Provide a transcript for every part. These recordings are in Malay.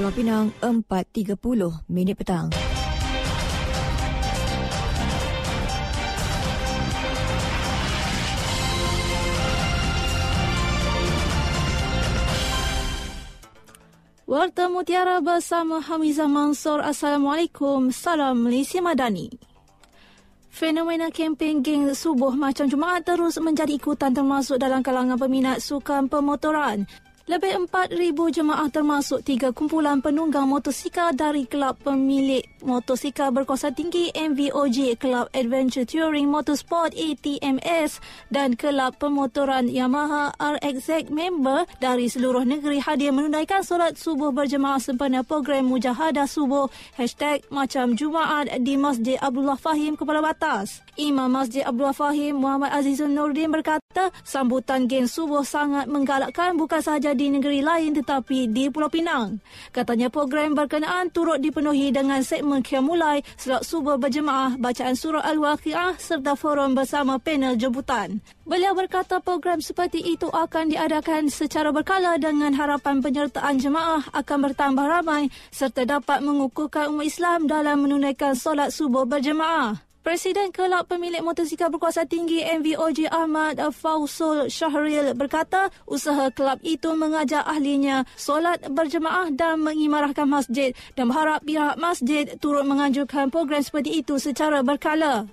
Pulau Pinang 4.30 minit petang. Warta Mutiara bersama Hamizah Mansur. Assalamualaikum. Salam Malaysia Madani. Fenomena kempen geng subuh macam Jumaat terus menjadi ikutan termasuk dalam kalangan peminat sukan pemotoran. Lebih 4,000 jemaah termasuk tiga kumpulan penunggang motosikal dari Kelab Pemilik Motosikal Berkuasa Tinggi MVOJ, Kelab Adventure Touring Motorsport ATMS dan Kelab Pemotoran Yamaha RXZ member dari seluruh negeri hadir menunaikan solat subuh berjemaah sempena program Mujahadah Subuh hashtag Macam Jumaat di Masjid Abdullah Fahim Kepala Batas. Imam Masjid Abdullah Fahim Muhammad Azizun Nordin berkata sambutan geng subuh sangat menggalakkan bukan sahaja di negeri lain tetapi di Pulau Pinang. Katanya program berkenaan turut dipenuhi dengan segmen Qiyamulai, Salat Subuh Berjemaah, Bacaan Surah Al-Waqi'ah serta forum bersama panel jemputan. Beliau berkata program seperti itu akan diadakan secara berkala dengan harapan penyertaan jemaah akan bertambah ramai serta dapat mengukuhkan umat Islam dalam menunaikan solat subuh berjemaah. Presiden Kelab Pemilik Motosikal Berkuasa Tinggi MVOJ Ahmad Fausul Syahril berkata usaha kelab itu mengajak ahlinya solat berjemaah dan mengimarahkan masjid dan berharap pihak masjid turut menganjurkan program seperti itu secara berkala.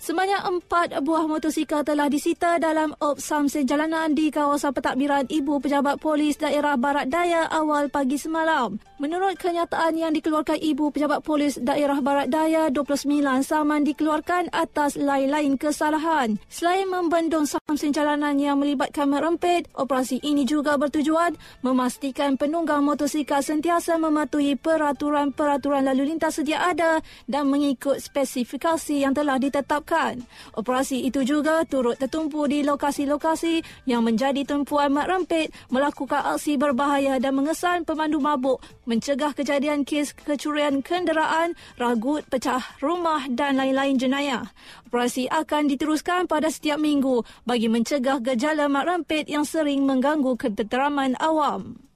Sebanyak empat buah motosikal telah disita dalam op samsen jalanan di kawasan pentadbiran Ibu Pejabat Polis Daerah Barat Daya awal pagi semalam. Menurut kenyataan yang dikeluarkan Ibu Pejabat Polis Daerah Barat Daya, 29 saman dikeluarkan atas lain-lain kesalahan. Selain membendung samsen jalanan yang melibatkan merempit, operasi ini juga bertujuan memastikan penunggang motosikal sentiasa mematuhi peraturan-peraturan lalu lintas sedia ada dan mengikut spesifikasi yang telah ditetapkan dilakukan. Operasi itu juga turut tertumpu di lokasi-lokasi yang menjadi tumpuan mat rempit, melakukan aksi berbahaya dan mengesan pemandu mabuk, mencegah kejadian kes kecurian kenderaan, ragut, pecah rumah dan lain-lain jenayah. Operasi akan diteruskan pada setiap minggu bagi mencegah gejala mat rempit yang sering mengganggu ketenteraman awam.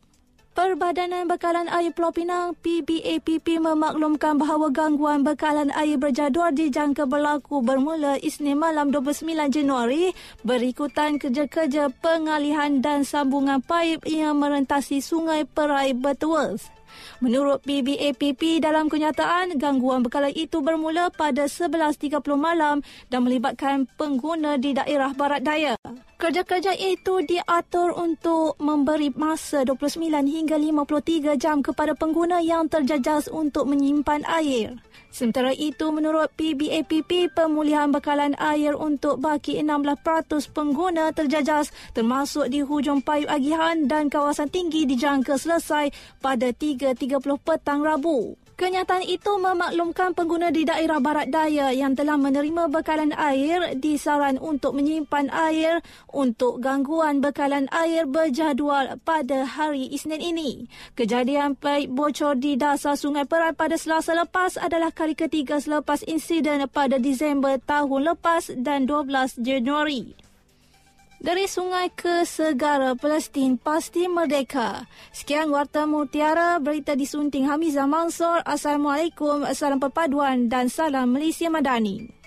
Perbadanan Bekalan Air Pulau Pinang PBAPP memaklumkan bahawa gangguan bekalan air berjadual dijangka berlaku bermula Isnin malam 29 Januari berikutan kerja-kerja pengalihan dan sambungan paip yang merentasi Sungai Perai Butterworth. Menurut PBAPP dalam kenyataan, gangguan bekalan itu bermula pada 11.30 malam dan melibatkan pengguna di daerah barat daya. Kerja-kerja itu diatur untuk memberi masa 29 hingga 53 jam kepada pengguna yang terjajas untuk menyimpan air. Sementara itu, menurut PBAPP, pemulihan bekalan air untuk baki 16% pengguna terjajas termasuk di hujung payu agihan dan kawasan tinggi dijangka selesai pada 3.30 petang Rabu. Kenyataan itu memaklumkan pengguna di daerah barat daya yang telah menerima bekalan air disaran untuk menyimpan air untuk gangguan bekalan air berjadual pada hari Isnin ini. Kejadian paip bocor di dasar Sungai Perai pada selasa lepas adalah kali ketiga selepas insiden pada Disember tahun lepas dan 12 Januari. Dari sungai ke segara Palestin pasti merdeka. Sekian Warta Mutiara, berita disunting Hamizah Mansur. Assalamualaikum, salam perpaduan dan salam Malaysia Madani.